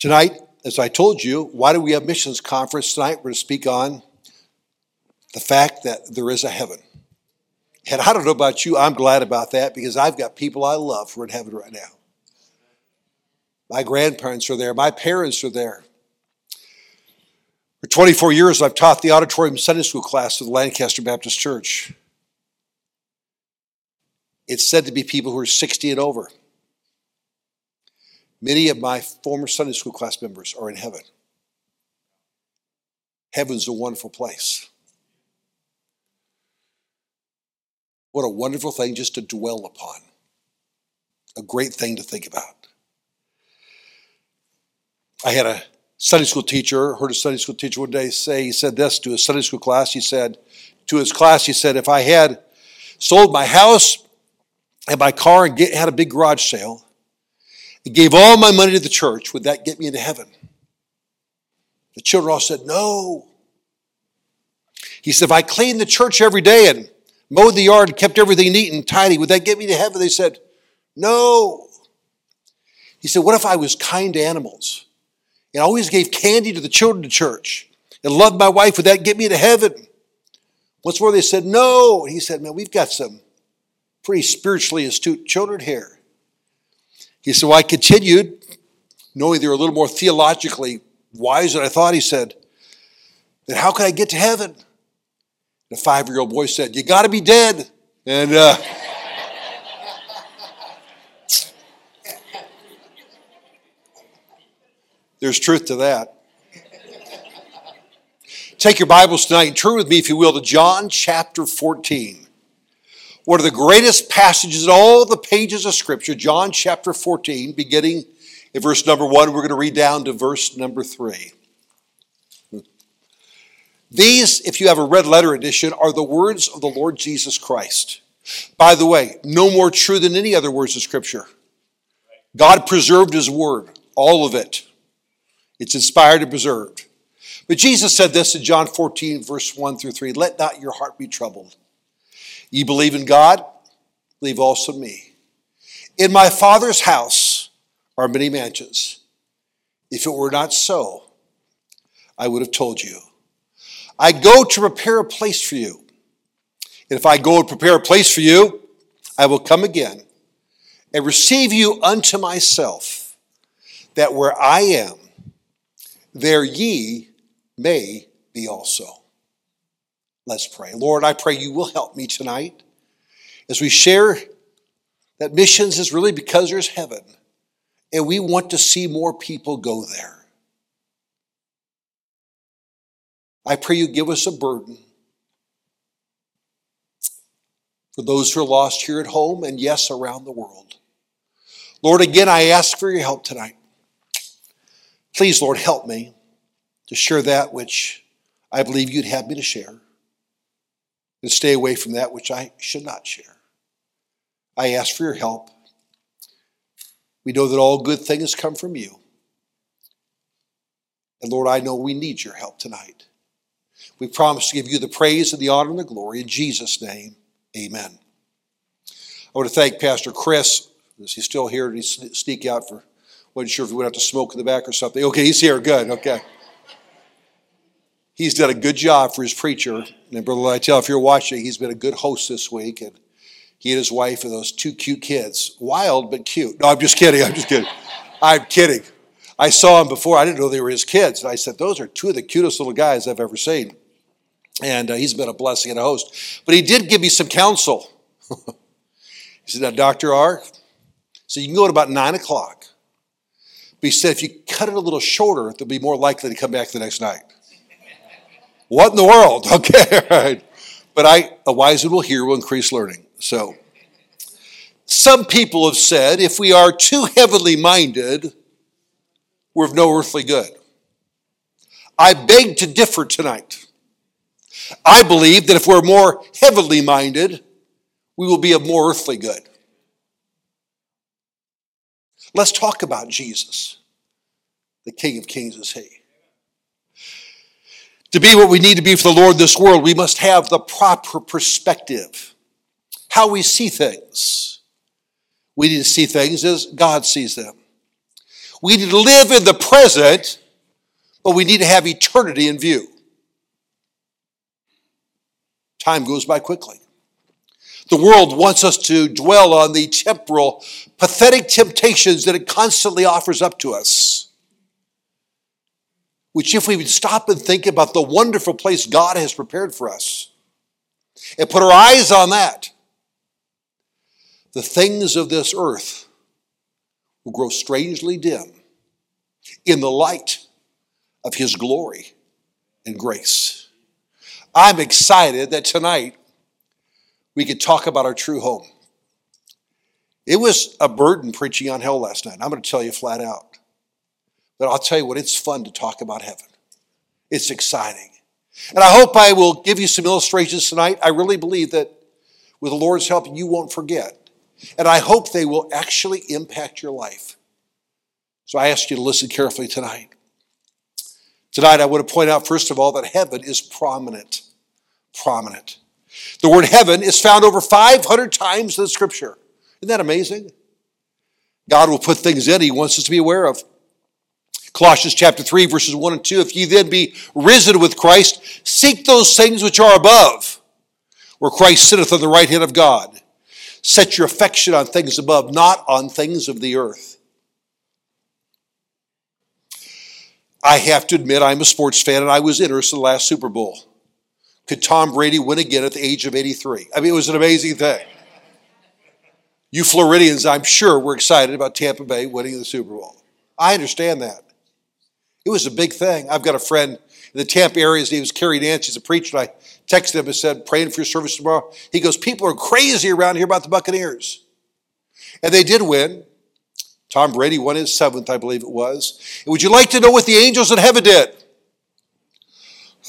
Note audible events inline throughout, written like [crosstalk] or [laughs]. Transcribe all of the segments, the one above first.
Tonight, as I told you, why do we have missions conference tonight? We're going to speak on the fact that there is a heaven. And I don't know about you, I'm glad about that because I've got people I love who are in heaven right now. My grandparents are there, my parents are there. For 24 years, I've taught the auditorium Sunday school class at the Lancaster Baptist Church. It's said to be people who are 60 and over. Many of my former Sunday school class members are in heaven. Heaven's a wonderful place. What a wonderful thing just to dwell upon. A great thing to think about. I had a Sunday school teacher, heard a Sunday school teacher one day say, he said this to his Sunday school class. He said, to his class, he said, if I had sold my house and my car and get, had a big garage sale and gave all my money to the church, would that get me into heaven? The children all said, no. He said, if I cleaned the church every day and mowed the yard and kept everything neat and tidy, would that get me to heaven? They said, no. He said, what if I was kind to animals? and always gave candy to the children to church and loved my wife. Would that get me to heaven? Once more, they said, No. And he said, Man, we've got some pretty spiritually astute children here. He said, Well, I continued, knowing they were a little more theologically wise than I thought. He said, Then how can I get to heaven? The five year old boy said, You got to be dead. And, uh, There's truth to that. Take your Bibles tonight and turn with me, if you will, to John chapter 14. One of the greatest passages in all the pages of Scripture, John chapter 14, beginning in verse number 1. We're going to read down to verse number 3. These, if you have a red letter edition, are the words of the Lord Jesus Christ. By the way, no more true than any other words of Scripture. God preserved His word, all of it. It's inspired and preserved. But Jesus said this in John 14, verse 1 through 3 Let not your heart be troubled. Ye believe in God, believe also me. In my Father's house are many mansions. If it were not so, I would have told you. I go to prepare a place for you. And if I go and prepare a place for you, I will come again and receive you unto myself, that where I am, there ye may be also. Let's pray. Lord, I pray you will help me tonight as we share that missions is really because there's heaven, and we want to see more people go there. I pray you give us a burden for those who are lost here at home and, yes, around the world. Lord, again, I ask for your help tonight. Please, Lord, help me to share that which I believe you'd have me to share and stay away from that which I should not share. I ask for your help. We know that all good things come from you. And Lord, I know we need your help tonight. We promise to give you the praise and the honor and the glory. In Jesus' name, amen. I want to thank Pastor Chris. Is he still here? Did he sneak out for wasn't sure if he went out to smoke in the back or something. Okay, he's here. Good. Okay. He's done a good job for his preacher. And Brother Lytle, if you're watching, he's been a good host this week. And he and his wife and those two cute kids. Wild, but cute. No, I'm just kidding. I'm just kidding. I'm kidding. I saw him before. I didn't know they were his kids. And I said, Those are two of the cutest little guys I've ever seen. And uh, he's been a blessing and a host. But he did give me some counsel. [laughs] he said, Now, Dr. R, so you can go at about 9 o'clock. But he said if you cut it a little shorter, they'll be more likely to come back the next night. What in the world? [laughs] Okay, right. But I, a wise one will hear will increase learning. So, some people have said if we are too heavenly minded, we're of no earthly good. I beg to differ tonight. I believe that if we're more heavenly minded, we will be of more earthly good. Let's talk about Jesus. The King of Kings is He. To be what we need to be for the Lord this world, we must have the proper perspective, how we see things. We need to see things as God sees them. We need to live in the present, but we need to have eternity in view. Time goes by quickly. The world wants us to dwell on the temporal, pathetic temptations that it constantly offers up to us. Which, if we would stop and think about the wonderful place God has prepared for us and put our eyes on that, the things of this earth will grow strangely dim in the light of His glory and grace. I'm excited that tonight we could talk about our true home. It was a burden preaching on hell last night. I'm going to tell you flat out. But I'll tell you what, it's fun to talk about heaven. It's exciting. And I hope I will give you some illustrations tonight. I really believe that with the Lord's help, you won't forget. And I hope they will actually impact your life. So I ask you to listen carefully tonight. Tonight, I want to point out, first of all, that heaven is prominent. Prominent. The word heaven is found over 500 times in the scripture. Isn't that amazing? God will put things in he wants us to be aware of. Colossians chapter 3, verses 1 and 2. If ye then be risen with Christ, seek those things which are above, where Christ sitteth on the right hand of God. Set your affection on things above, not on things of the earth. I have to admit, I'm a sports fan, and I was interested in the last Super Bowl. Could Tom Brady win again at the age of 83? I mean, it was an amazing thing. You Floridians, I'm sure, were excited about Tampa Bay winning the Super Bowl. I understand that. It was a big thing. I've got a friend in the Tampa area. His name is Kerry Nance. He's a preacher. I texted him and said, praying for your service tomorrow. He goes, People are crazy around here about the Buccaneers. And they did win. Tom Brady won his seventh, I believe it was. And would you like to know what the angels in heaven did?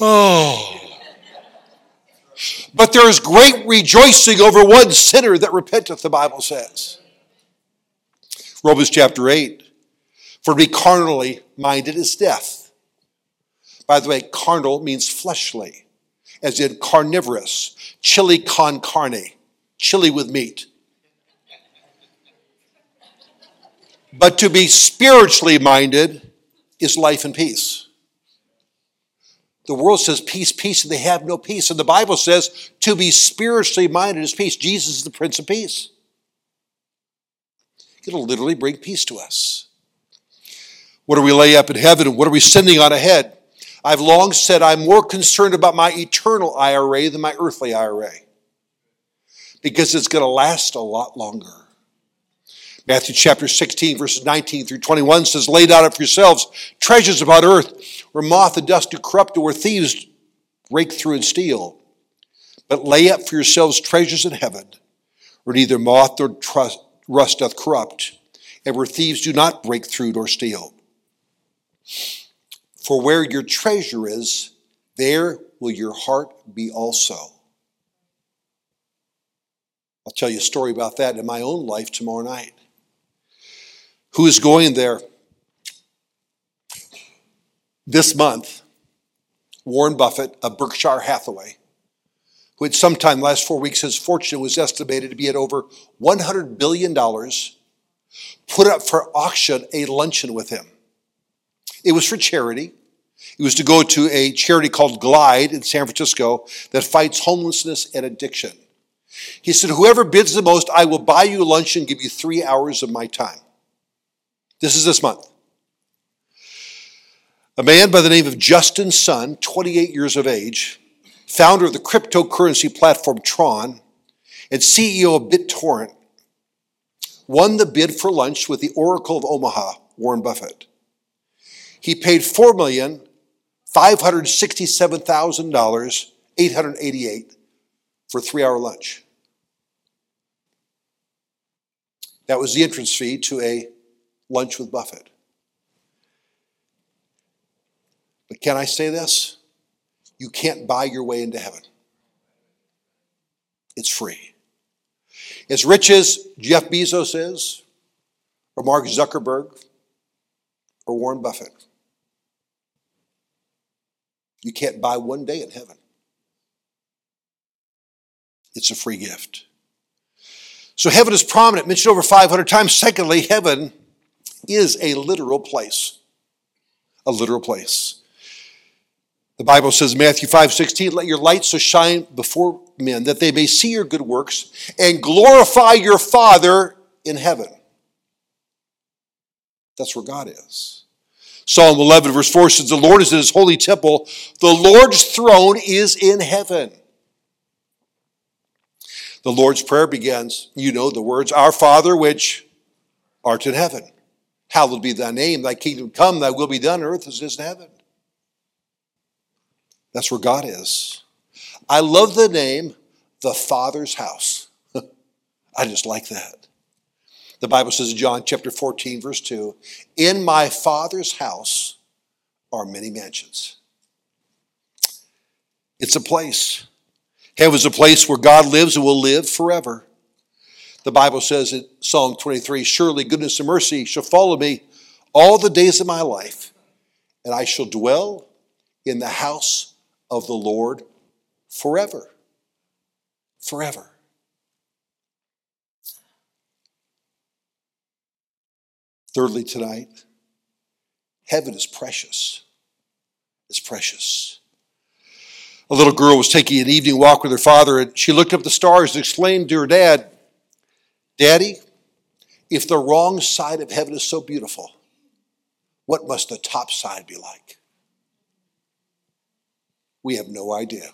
Oh. But there is great rejoicing over one sinner that repenteth, the Bible says. Romans chapter 8. For to be carnally minded is death. By the way, carnal means fleshly, as in carnivorous, chili con carne, chili with meat. But to be spiritually minded is life and peace. The world says peace, peace, and they have no peace. And the Bible says to be spiritually minded is peace. Jesus is the Prince of Peace. It'll literally bring peace to us. What do we lay up in heaven what are we sending on ahead? I've long said I'm more concerned about my eternal IRA than my earthly IRA because it's going to last a lot longer. Matthew chapter 16, verses 19 through 21 says, Lay down up for yourselves treasures upon earth, where moth and dust do corrupt, or where thieves rake through and steal. But lay up for yourselves treasures in heaven, where neither moth nor rust doth corrupt, and where thieves do not break through nor steal. For where your treasure is, there will your heart be also. I'll tell you a story about that in my own life tomorrow night. Who is going there? This month, Warren Buffett of Berkshire Hathaway, who had sometime last four weeks, his fortune was estimated to be at over $100 billion, put up for auction a luncheon with him. It was for charity. It was to go to a charity called Glide in San Francisco that fights homelessness and addiction. He said, Whoever bids the most, I will buy you lunch and give you three hours of my time. This is this month. A man by the name of Justin Sun, 28 years of age, founder of the cryptocurrency platform Tron, and CEO of BitTorrent, won the bid for lunch with the Oracle of Omaha, Warren Buffett he paid $4,567,000, 888 for a three hour lunch. That was the entrance fee to a lunch with Buffett. But can I say this? You can't buy your way into heaven. It's free. As rich as Jeff Bezos is, or Mark Zuckerberg, or Warren Buffett, you can't buy one day in heaven. It's a free gift. So heaven is prominent, mentioned over 500 times. Secondly, heaven is a literal place. A literal place. The Bible says, Matthew 5 16, let your light so shine before men that they may see your good works and glorify your Father in heaven. That's where God is. Psalm 11, verse 4 says, The Lord is in his holy temple, the Lord's throne is in heaven. The Lord's Prayer begins, you know the words, Our Father which art in heaven. Hallowed be thy name, thy kingdom come, thy will be done on earth as it is in heaven. That's where God is. I love the name, the Father's house. [laughs] I just like that. The Bible says in John chapter 14, verse 2 In my Father's house are many mansions. It's a place. Heaven's a place where God lives and will live forever. The Bible says in Psalm 23 Surely goodness and mercy shall follow me all the days of my life, and I shall dwell in the house of the Lord forever. Forever. Thirdly, tonight, heaven is precious. It's precious. A little girl was taking an evening walk with her father, and she looked up the stars and exclaimed to her dad, Daddy, if the wrong side of heaven is so beautiful, what must the top side be like? We have no idea.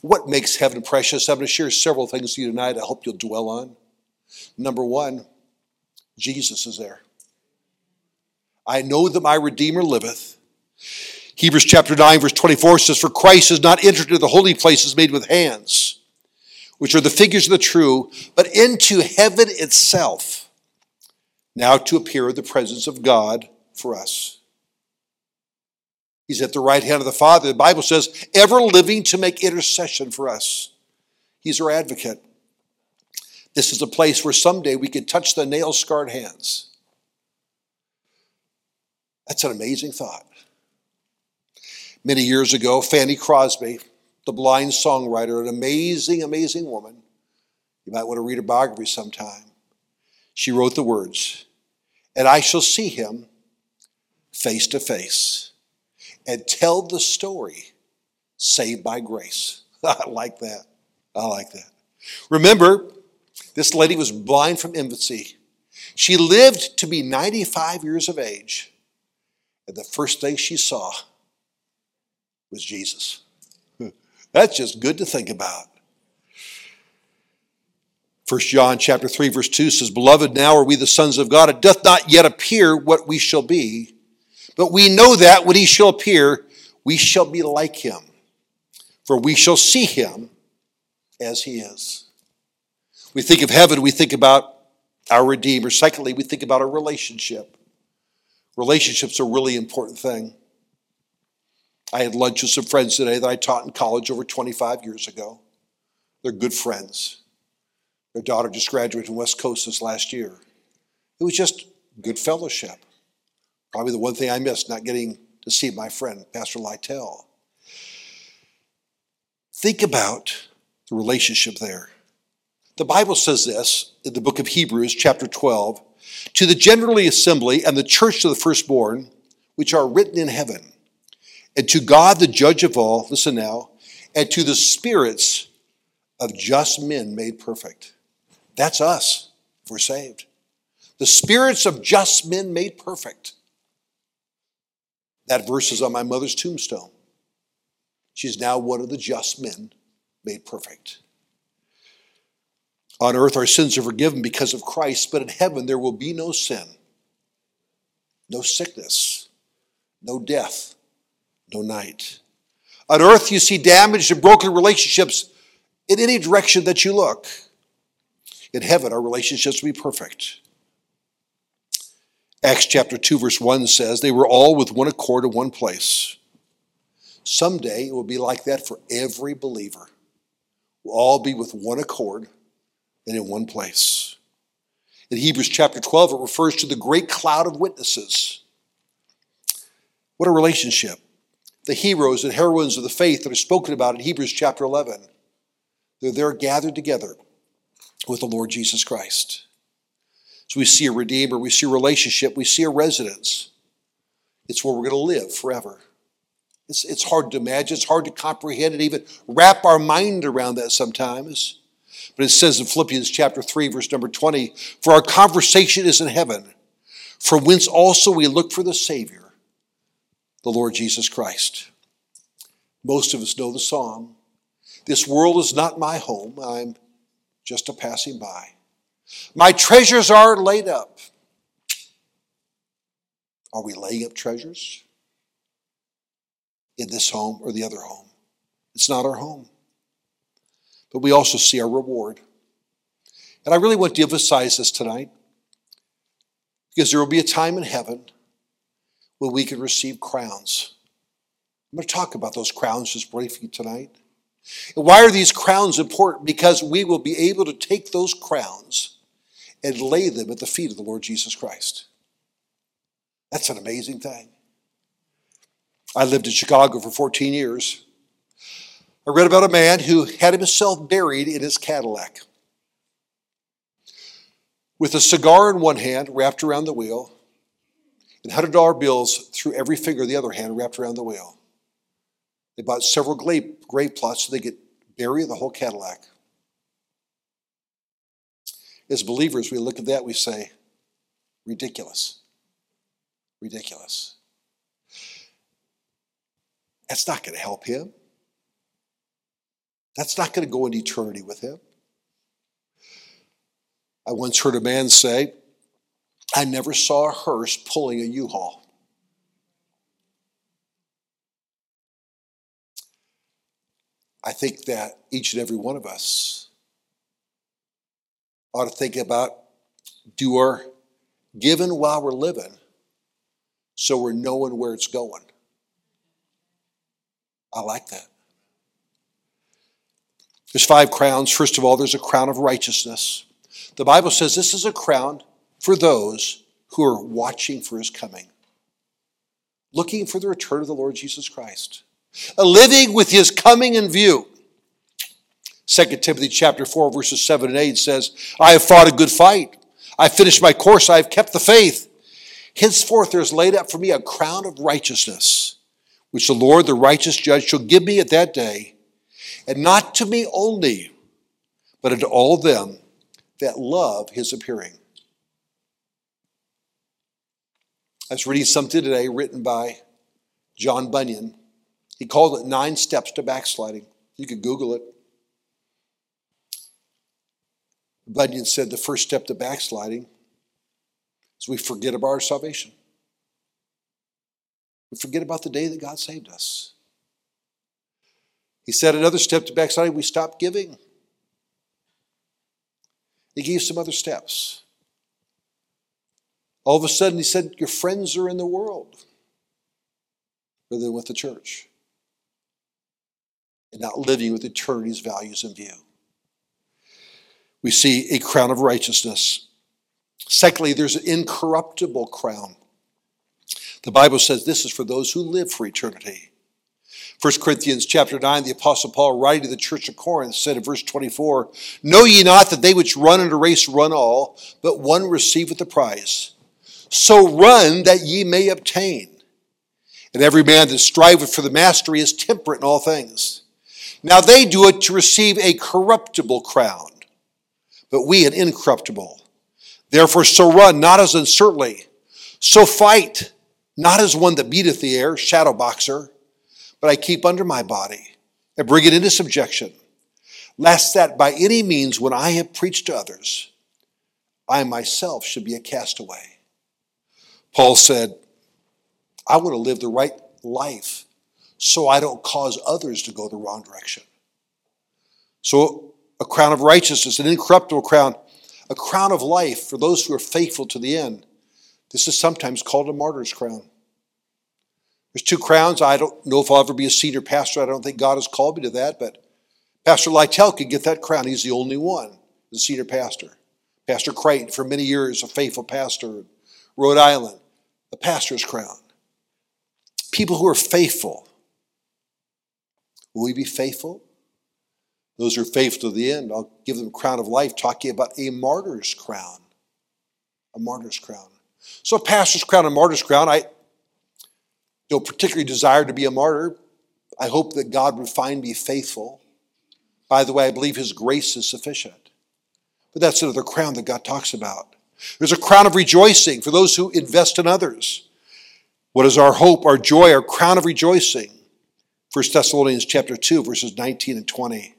What makes heaven precious? I'm going to share several things with you tonight I hope you'll dwell on. Number one, Jesus is there. I know that my Redeemer liveth. Hebrews chapter 9, verse 24 says, For Christ has not entered into the holy places made with hands, which are the figures of the true, but into heaven itself, now to appear in the presence of God for us. He's at the right hand of the Father. The Bible says, ever living to make intercession for us. He's our advocate. This is a place where someday we could touch the nail scarred hands. That's an amazing thought. Many years ago, Fanny Crosby, the blind songwriter, an amazing, amazing woman. You might want to read her biography sometime. She wrote the words, And I shall see him face to face and tell the story saved by grace. [laughs] I like that. I like that. Remember, this lady was blind from infancy. She lived to be 95 years of age. And the first thing she saw was Jesus. Hmm. That's just good to think about. 1 John chapter 3 verse 2 says, "Beloved, now are we the sons of God. It doth not yet appear what we shall be, but we know that when he shall appear, we shall be like him, for we shall see him as he is. We think of heaven, we think about our Redeemer. Secondly, we think about our relationship. Relationships are a really important thing. I had lunch with some friends today that I taught in college over 25 years ago. They're good friends. Their daughter just graduated from West Coast this last year. It was just good fellowship. Probably the one thing I missed, not getting to see my friend, Pastor Lytle. Think about the relationship there. The Bible says this in the book of Hebrews, chapter 12 To the generally assembly and the church of the firstborn, which are written in heaven, and to God, the judge of all, listen now, and to the spirits of just men made perfect. That's us if we're saved. The spirits of just men made perfect. That verse is on my mother's tombstone. She's now one of the just men made perfect. On earth, our sins are forgiven because of Christ, but in heaven, there will be no sin, no sickness, no death, no night. On earth, you see damaged and broken relationships in any direction that you look. In heaven, our relationships will be perfect. Acts chapter 2, verse 1 says, They were all with one accord in one place. Someday it will be like that for every believer. We'll all be with one accord and in one place. In Hebrews chapter 12, it refers to the great cloud of witnesses. What a relationship. The heroes and heroines of the faith that are spoken about in Hebrews chapter 11. They're there gathered together with the Lord Jesus Christ. So we see a redeemer, we see a relationship, we see a residence. It's where we're going to live forever. It's, it's hard to imagine, it's hard to comprehend and even wrap our mind around that sometimes. But it says in Philippians chapter 3, verse number 20, For our conversation is in heaven, from whence also we look for the Savior, the Lord Jesus Christ. Most of us know the song. This world is not my home, I'm just a passing by. My treasures are laid up. Are we laying up treasures in this home or the other home? It's not our home. But we also see our reward. And I really want to emphasize this tonight because there will be a time in heaven when we can receive crowns. I'm going to talk about those crowns just briefly tonight. And why are these crowns important? Because we will be able to take those crowns and lay them at the feet of the Lord Jesus Christ. That's an amazing thing. I lived in Chicago for 14 years. I read about a man who had himself buried in his Cadillac with a cigar in one hand wrapped around the wheel and $100 bills through every finger of the other hand wrapped around the wheel. They bought several grape, grape plots so they could bury the whole Cadillac. As believers, we look at that, we say, ridiculous. Ridiculous. That's not going to help him. That's not going to go into eternity with him. I once heard a man say, I never saw a hearse pulling a U Haul. I think that each and every one of us ought to think about do our giving while we're living so we're knowing where it's going. I like that. There's five crowns. First of all, there's a crown of righteousness. The Bible says this is a crown for those who are watching for his coming, looking for the return of the Lord Jesus Christ, living with his coming in view. 2 Timothy chapter 4, verses 7 and 8 says, I have fought a good fight. I finished my course. I have kept the faith. Henceforth there is laid up for me a crown of righteousness, which the Lord, the righteous judge, shall give me at that day and not to me only, but unto all them that love his appearing. I was reading something today written by John Bunyan. He called it Nine Steps to Backsliding. You could Google it. Bunyan said the first step to backsliding is we forget about our salvation. We forget about the day that God saved us. He said another step to backsliding, we stop giving. He gave some other steps. All of a sudden, he said, Your friends are in the world rather than with the church. And not living with eternity's values in view. We see a crown of righteousness. Secondly, there's an incorruptible crown. The Bible says this is for those who live for eternity. 1 Corinthians chapter 9, the Apostle Paul, writing to the church of Corinth, said in verse 24, Know ye not that they which run in a race run all, but one receiveth the prize? So run that ye may obtain. And every man that striveth for the mastery is temperate in all things. Now they do it to receive a corruptible crown, but we an incorruptible. Therefore, so run, not as uncertainly. So fight, not as one that beateth the air, shadow boxer but I keep under my body and bring it into subjection, lest that by any means, when I have preached to others, I myself should be a castaway. Paul said, I want to live the right life so I don't cause others to go the wrong direction. So, a crown of righteousness, an incorruptible crown, a crown of life for those who are faithful to the end. This is sometimes called a martyr's crown. There's two crowns. I don't know if I'll ever be a senior pastor. I don't think God has called me to that, but Pastor Lytle could get that crown. He's the only one, the senior pastor. Pastor Creighton, for many years, a faithful pastor in Rhode Island, the pastor's crown. People who are faithful. Will we be faithful? Those who are faithful to the end, I'll give them a crown of life, talking about a martyr's crown. a martyr's crown. So, a pastor's crown, a martyr's crown, I don't particularly desire to be a martyr. I hope that God would find me faithful. By the way, I believe His grace is sufficient. But that's another crown that God talks about. There's a crown of rejoicing for those who invest in others. What is our hope, our joy, our crown of rejoicing? 1 Thessalonians chapter 2, verses 19 and 20.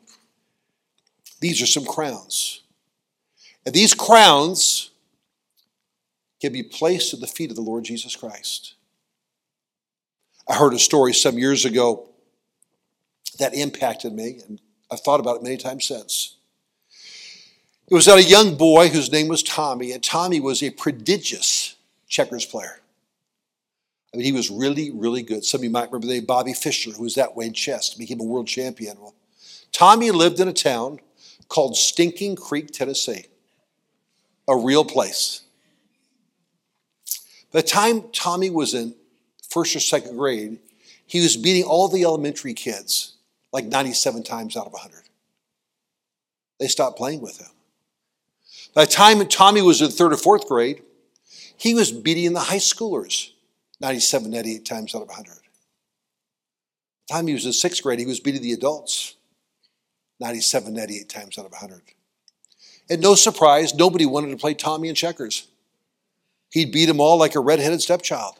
These are some crowns. And these crowns can be placed at the feet of the Lord Jesus Christ. I heard a story some years ago that impacted me, and I've thought about it many times since. It was about a young boy whose name was Tommy, and Tommy was a prodigious checkers player. I mean, he was really, really good. Some of you might remember the name Bobby Fischer, who was that way in chess, became a world champion. Well, Tommy lived in a town called Stinking Creek, Tennessee, a real place. By the time Tommy was in first or second grade, he was beating all the elementary kids like 97 times out of 100. They stopped playing with him. By the time Tommy was in third or fourth grade, he was beating the high schoolers 97, 98 times out of 100. By the time he was in sixth grade, he was beating the adults 97, 98 times out of 100. And no surprise, nobody wanted to play Tommy in checkers. He'd beat them all like a redheaded stepchild.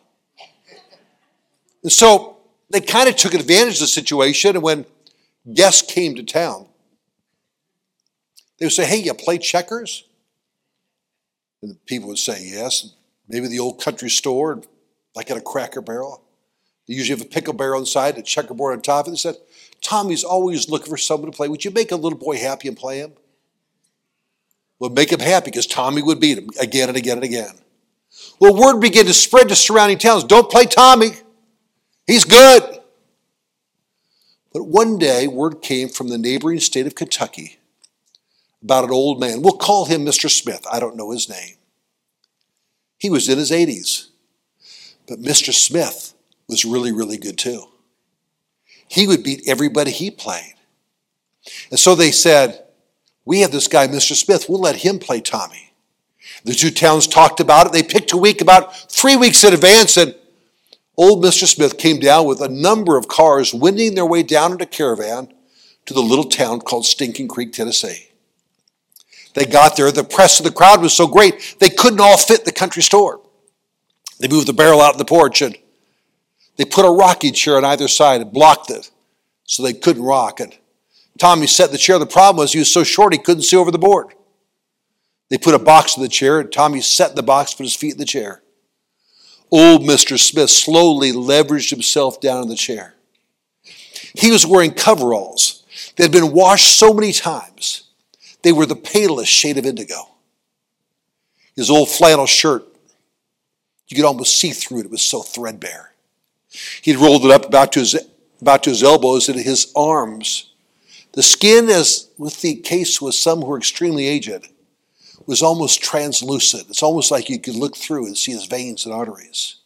And so they kind of took advantage of the situation, and when guests came to town, they would say, Hey, you play checkers? And people would say, Yes. Maybe the old country store, like at a cracker barrel. They usually have a pickle barrel inside, a checkerboard on top. And they said, Tommy's always looking for someone to play. Would you make a little boy happy and play him? Well, make him happy because Tommy would beat him again and again and again. Well, word began to spread to surrounding towns don't play Tommy, he's good. But one day, word came from the neighboring state of Kentucky about an old man. We'll call him Mr. Smith. I don't know his name. He was in his 80s. But Mr. Smith was really, really good too. He would beat everybody he played. And so they said, We have this guy, Mr. Smith, we'll let him play Tommy. The two towns talked about it. They picked a week about three weeks in advance, and old Mr. Smith came down with a number of cars wending their way down in a caravan to the little town called Stinking Creek, Tennessee. They got there. The press of the crowd was so great, they couldn't all fit the country store. They moved the barrel out in the porch and they put a rocking chair on either side and blocked it so they couldn't rock it. Tommy in the chair. The problem was he was so short he couldn't see over the board. They put a box in the chair, and Tommy in the box, put his feet in the chair. Old Mr. Smith slowly leveraged himself down in the chair. He was wearing coveralls that had been washed so many times, they were the palest shade of indigo. His old flannel shirt, you could almost see through it, it was so threadbare. He'd rolled it up about to his, about to his elbows and his arms. The skin, as with the case with some who were extremely aged, was almost translucent. It's almost like you could look through and see his veins and arteries.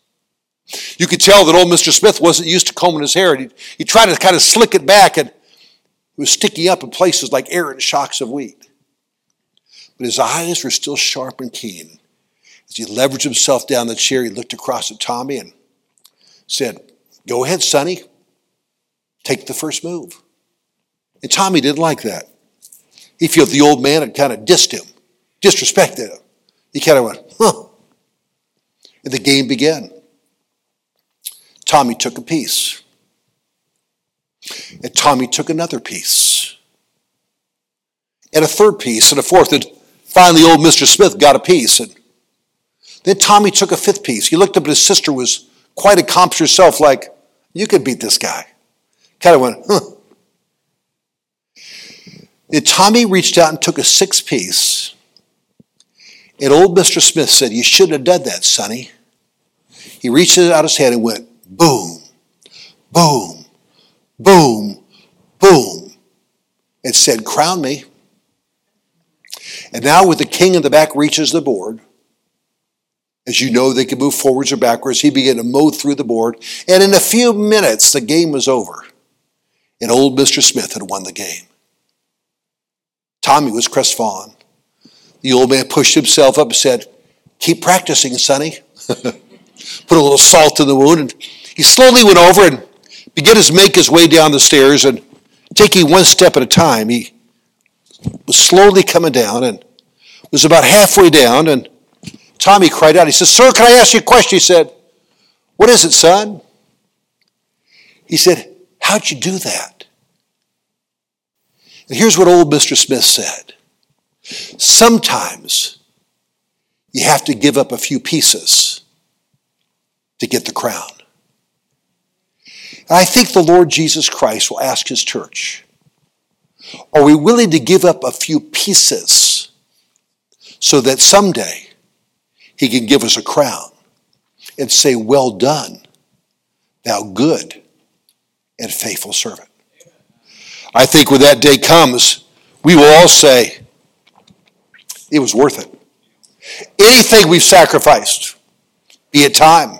You could tell that old Mr. Smith wasn't used to combing his hair. He, he tried to kind of slick it back, and it was sticking up in places like errant shocks of wheat. But his eyes were still sharp and keen. As he leveraged himself down the chair, he looked across at Tommy and said, Go ahead, Sonny. Take the first move. And Tommy didn't like that. He felt the old man had kind of dissed him disrespected him. He kind of went, huh. And the game began. Tommy took a piece. And Tommy took another piece. And a third piece, and a fourth. And finally, old Mr. Smith got a piece. And then Tommy took a fifth piece. He looked up at his sister, was quite accomplished herself, like, you could beat this guy. Kind of went, huh. And Tommy reached out and took a sixth piece and old Mr. Smith said, You shouldn't have done that, Sonny. He reached out his hand and went, boom, boom, boom, boom, and said, Crown me. And now, with the king in the back reaches the board, as you know, they can move forwards or backwards. He began to mow through the board, and in a few minutes, the game was over. And old Mr. Smith had won the game. Tommy was crestfallen. The old man pushed himself up and said, Keep practicing, Sonny. [laughs] Put a little salt in the wound. And he slowly went over and began to make his way down the stairs and taking one step at a time, he was slowly coming down and was about halfway down and Tommy cried out. He said, Sir, can I ask you a question? He said, What is it, son? He said, How'd you do that? And here's what old Mr. Smith said Sometimes you have to give up a few pieces to get the crown. And I think the Lord Jesus Christ will ask his church Are we willing to give up a few pieces so that someday he can give us a crown and say, Well done, thou good and faithful servant? I think when that day comes, we will all say, It was worth it. Anything we've sacrificed, be it time,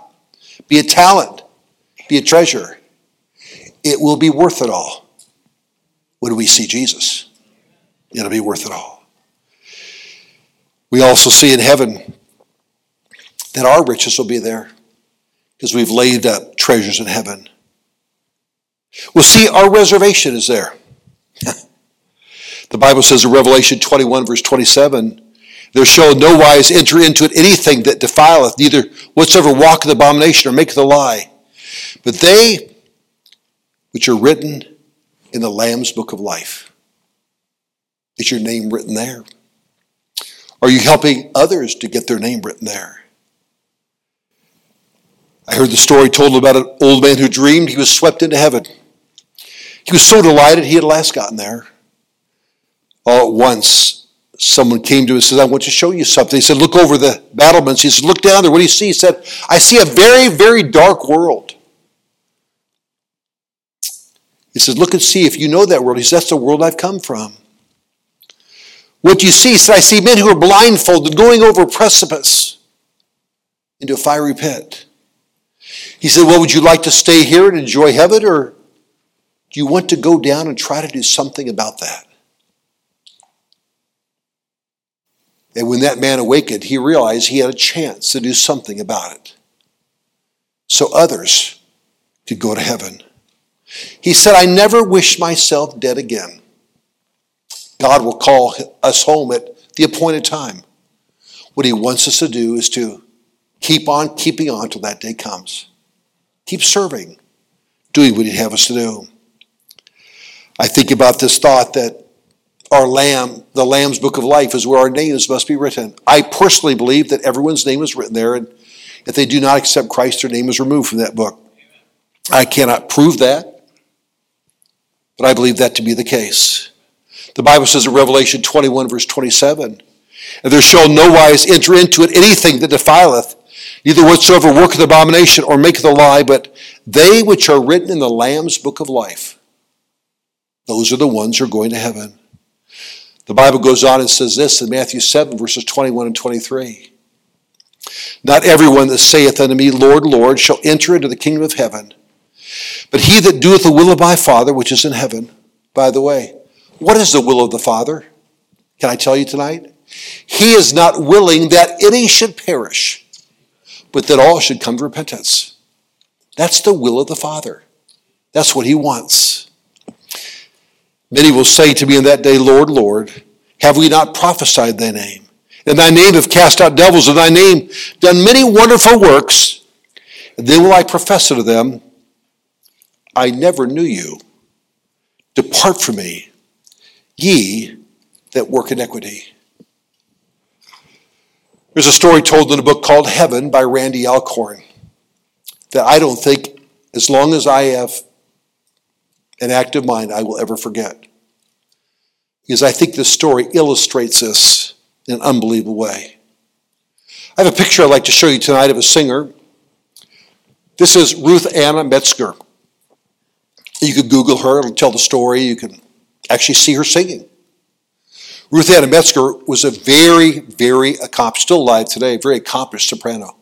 be it talent, be it treasure, it will be worth it all when we see Jesus. It'll be worth it all. We also see in heaven that our riches will be there because we've laid up treasures in heaven. We'll see our reservation is there. The Bible says in Revelation 21, verse 27, there shall no wise enter into it anything that defileth, neither whatsoever walketh abomination or maketh a lie. But they which are written in the Lamb's book of life. Is your name written there? Are you helping others to get their name written there? I heard the story told about an old man who dreamed he was swept into heaven. He was so delighted he had last gotten there. All at once, someone came to him and said, I want to show you something. He said, Look over the battlements. He said, Look down there. What do you see? He said, I see a very, very dark world. He says, Look and see if you know that world. He says, That's the world I've come from. What do you see? He said, I see men who are blindfolded going over a precipice into a fiery pit. He said, Well, would you like to stay here and enjoy heaven, or do you want to go down and try to do something about that? And when that man awakened, he realized he had a chance to do something about it. So others could go to heaven. He said, I never wish myself dead again. God will call us home at the appointed time. What he wants us to do is to keep on keeping on till that day comes. Keep serving, doing what he'd have us to do. I think about this thought that our Lamb, the Lamb's Book of Life, is where our names must be written. I personally believe that everyone's name is written there, and if they do not accept Christ, their name is removed from that book. I cannot prove that. But I believe that to be the case. The Bible says in Revelation 21, verse 27, And there shall no wise enter into it anything that defileth, neither whatsoever worketh abomination or maketh a lie, but they which are written in the Lamb's book of life. Those are the ones who are going to heaven. The Bible goes on and says this in Matthew 7, verses 21 and 23. Not everyone that saith unto me, Lord, Lord, shall enter into the kingdom of heaven, but he that doeth the will of my Father which is in heaven, by the way, what is the will of the Father? Can I tell you tonight? He is not willing that any should perish, but that all should come to repentance. That's the will of the Father. That's what he wants. Many will say to me in that day, Lord, Lord, have we not prophesied thy name? In thy name have cast out devils, in thy name done many wonderful works. And then will I profess unto them, I never knew you. Depart from me, ye that work in iniquity. There's a story told in a book called Heaven by Randy Alcorn that I don't think, as long as I have an active mind, I will ever forget. Because I think this story illustrates this in an unbelievable way. I have a picture I'd like to show you tonight of a singer. This is Ruthanna Metzger. You could Google her, it'll tell the story. You can actually see her singing. Ruthanna Metzger was a very, very accomplished, still alive today, very accomplished soprano.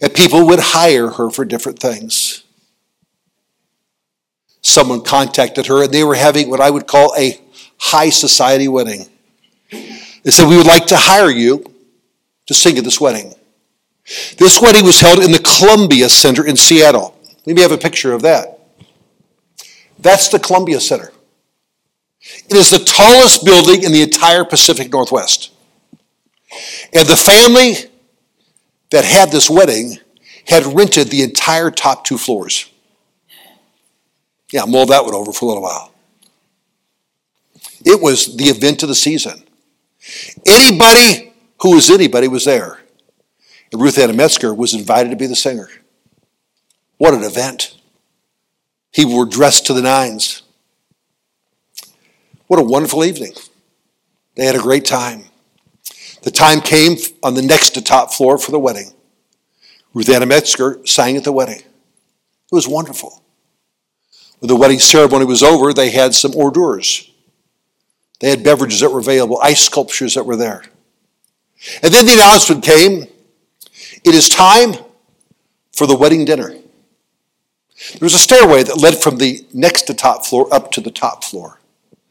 And people would hire her for different things. Someone contacted her, and they were having what I would call a high society wedding. They said, We would like to hire you to sing at this wedding. This wedding was held in the Columbia Center in Seattle. Let me have a picture of that. That's the Columbia Center. It is the tallest building in the entire Pacific Northwest. And the family that had this wedding had rented the entire top two floors. Yeah, mull that one over for a little while. It was the event of the season. Anybody who was anybody was there. And Ruthanna Metzger was invited to be the singer. What an event. People were dressed to the nines. What a wonderful evening. They had a great time. The time came on the next to top floor for the wedding. Ruthanna Metzger sang at the wedding. It was wonderful. When the wedding ceremony was over, they had some hors d'oeuvres. They had beverages that were available, ice sculptures that were there. And then the announcement came it is time for the wedding dinner. There was a stairway that led from the next to top floor up to the top floor.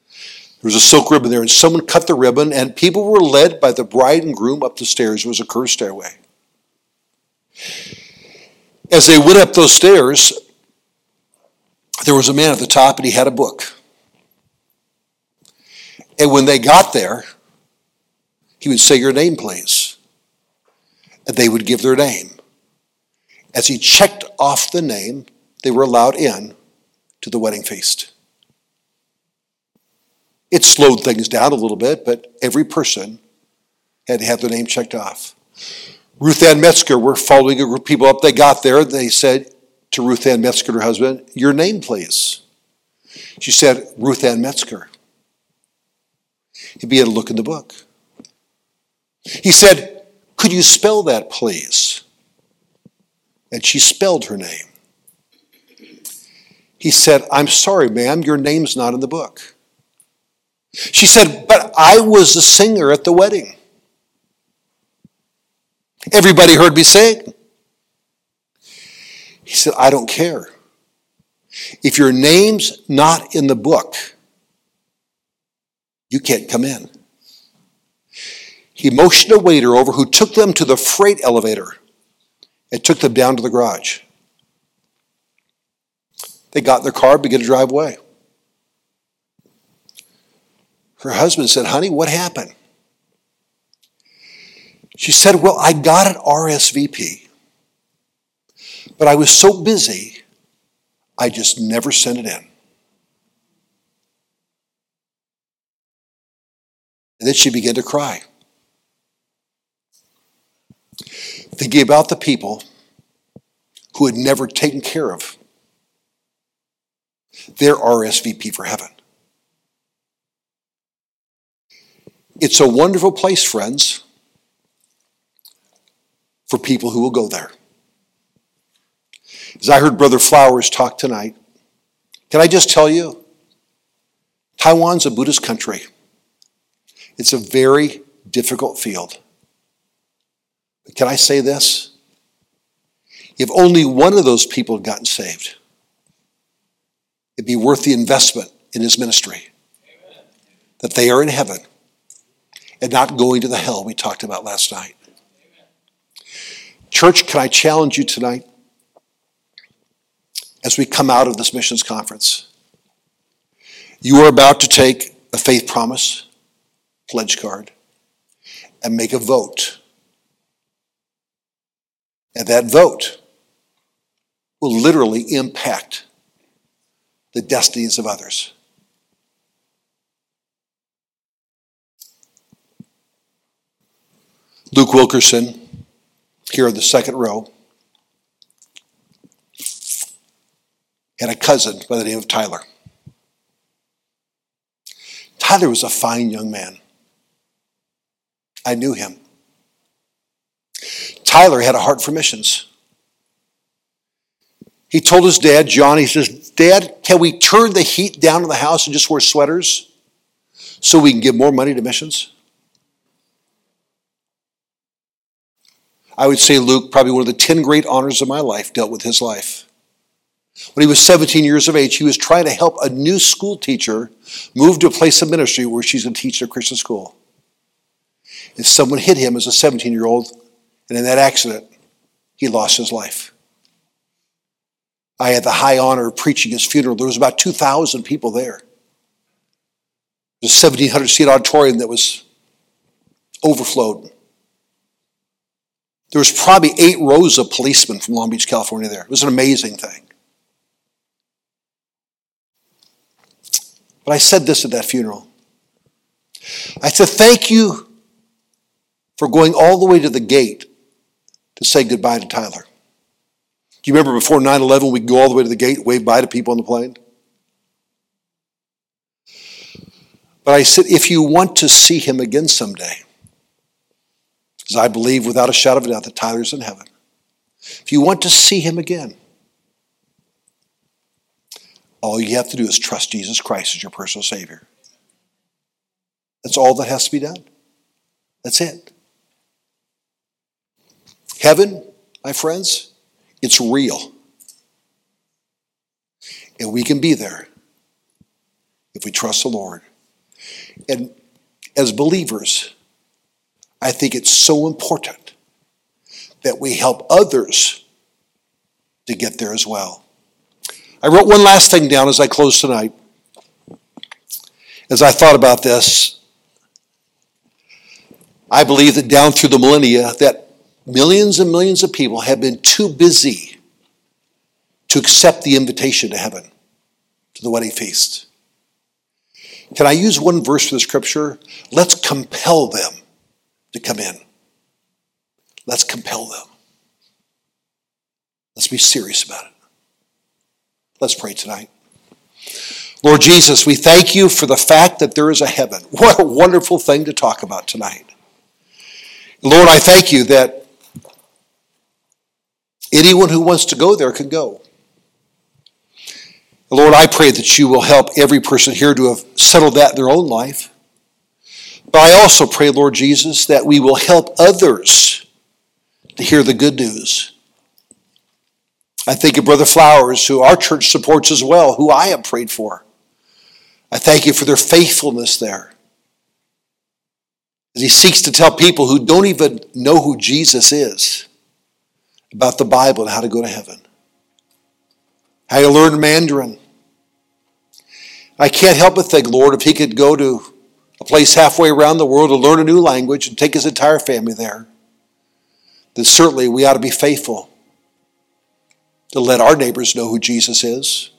There was a silk ribbon there, and someone cut the ribbon, and people were led by the bride and groom up the stairs. It was a curved stairway. As they went up those stairs, there was a man at the top, and he had a book. And when they got there, he would say, Your name, please. And they would give their name. As he checked off the name, they were allowed in to the wedding feast. It slowed things down a little bit, but every person had to have their name checked off. Ruthanna Metzger were following a group of people up. They got there. They said to Ruthanna Metzger, her husband, Your name, please. She said, Ruthanna Metzger. He began to look in the book. He said, Could you spell that, please? And she spelled her name. He said, I'm sorry, ma'am, your name's not in the book. She said, But I was the singer at the wedding. Everybody heard me sing. He said, I don't care. If your name's not in the book, you can't come in. He motioned a waiter over who took them to the freight elevator and took them down to the garage. They got in their car, began to drive away. Her husband said, Honey, what happened? She said, Well, I got an RSVP, but I was so busy, I just never sent it in. And then she began to cry, thinking about the people who had never taken care of their RSVP for heaven. It's a wonderful place, friends for people who will go there. As I heard Brother Flowers talk tonight, can I just tell you, Taiwan's a Buddhist country. It's a very difficult field. But can I say this? If only one of those people had gotten saved, it'd be worth the investment in his ministry. Amen. That they are in heaven and not going to the hell we talked about last night. Church, can I challenge you tonight as we come out of this missions conference? You are about to take a faith promise pledge card and make a vote. And that vote will literally impact the destinies of others. Luke Wilkerson here in the second row, had a cousin by the name of Tyler. Tyler was a fine young man. I knew him. Tyler had a heart for missions. He told his dad, John, he says, Dad, can we turn the heat down in the house and just wear sweaters so we can give more money to missions? I would say Luke, probably one of the 10 great honors of my life, dealt with his life. When he was 17 years of age, he was trying to help a new school teacher move to a place of ministry where she's going to teach at a Christian school. And someone hit him as a 17 year old, and in that accident, he lost his life. I had the high honor of preaching his funeral. There was about 2,000 people there. The 1,700 seat auditorium that was overflowed. There was probably eight rows of policemen from Long Beach, California there. It was an amazing thing. But I said this at that funeral. I said, Thank you for going all the way to the gate to say goodbye to Tyler. Do you remember before 9 11, we'd go all the way to the gate, wave bye to people on the plane? But I said, if you want to see him again someday, because I believe without a shadow of a doubt that Tyler's in heaven, if you want to see him again, all you have to do is trust Jesus Christ as your personal Savior. That's all that has to be done. That's it. Heaven, my friends, it's real. And we can be there if we trust the Lord. And as believers, I think it's so important that we help others to get there as well. I wrote one last thing down as I close tonight. As I thought about this, I believe that down through the millennia that millions and millions of people have been too busy to accept the invitation to heaven, to the wedding feast. Can I use one verse for the scripture? Let's compel them to come in. Let's compel them. Let's be serious about it. Let's pray tonight. Lord Jesus, we thank you for the fact that there is a heaven. [laughs] What a wonderful thing to talk about tonight. Lord, I thank you that anyone who wants to go there can go. Lord, I pray that you will help every person here to have settled that in their own life. But I also pray, Lord Jesus, that we will help others to hear the good news. I think of Brother Flowers, who our church supports as well, who I have prayed for. I thank you for their faithfulness there. As he seeks to tell people who don't even know who Jesus is about the Bible and how to go to heaven, how to learn Mandarin, I can't help but think, Lord, if he could go to a place halfway around the world to learn a new language and take his entire family there, then certainly we ought to be faithful to let our neighbors know who Jesus is,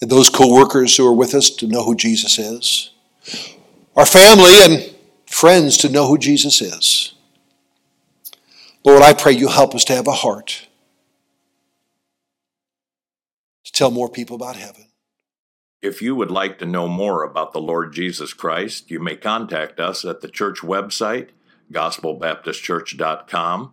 and those co-workers who are with us to know who Jesus is, our family and friends to know who Jesus is. Lord, I pray you help us to have a heart to tell more people about heaven. If you would like to know more about the Lord Jesus Christ, you may contact us at the church website, gospelbaptistchurch.com,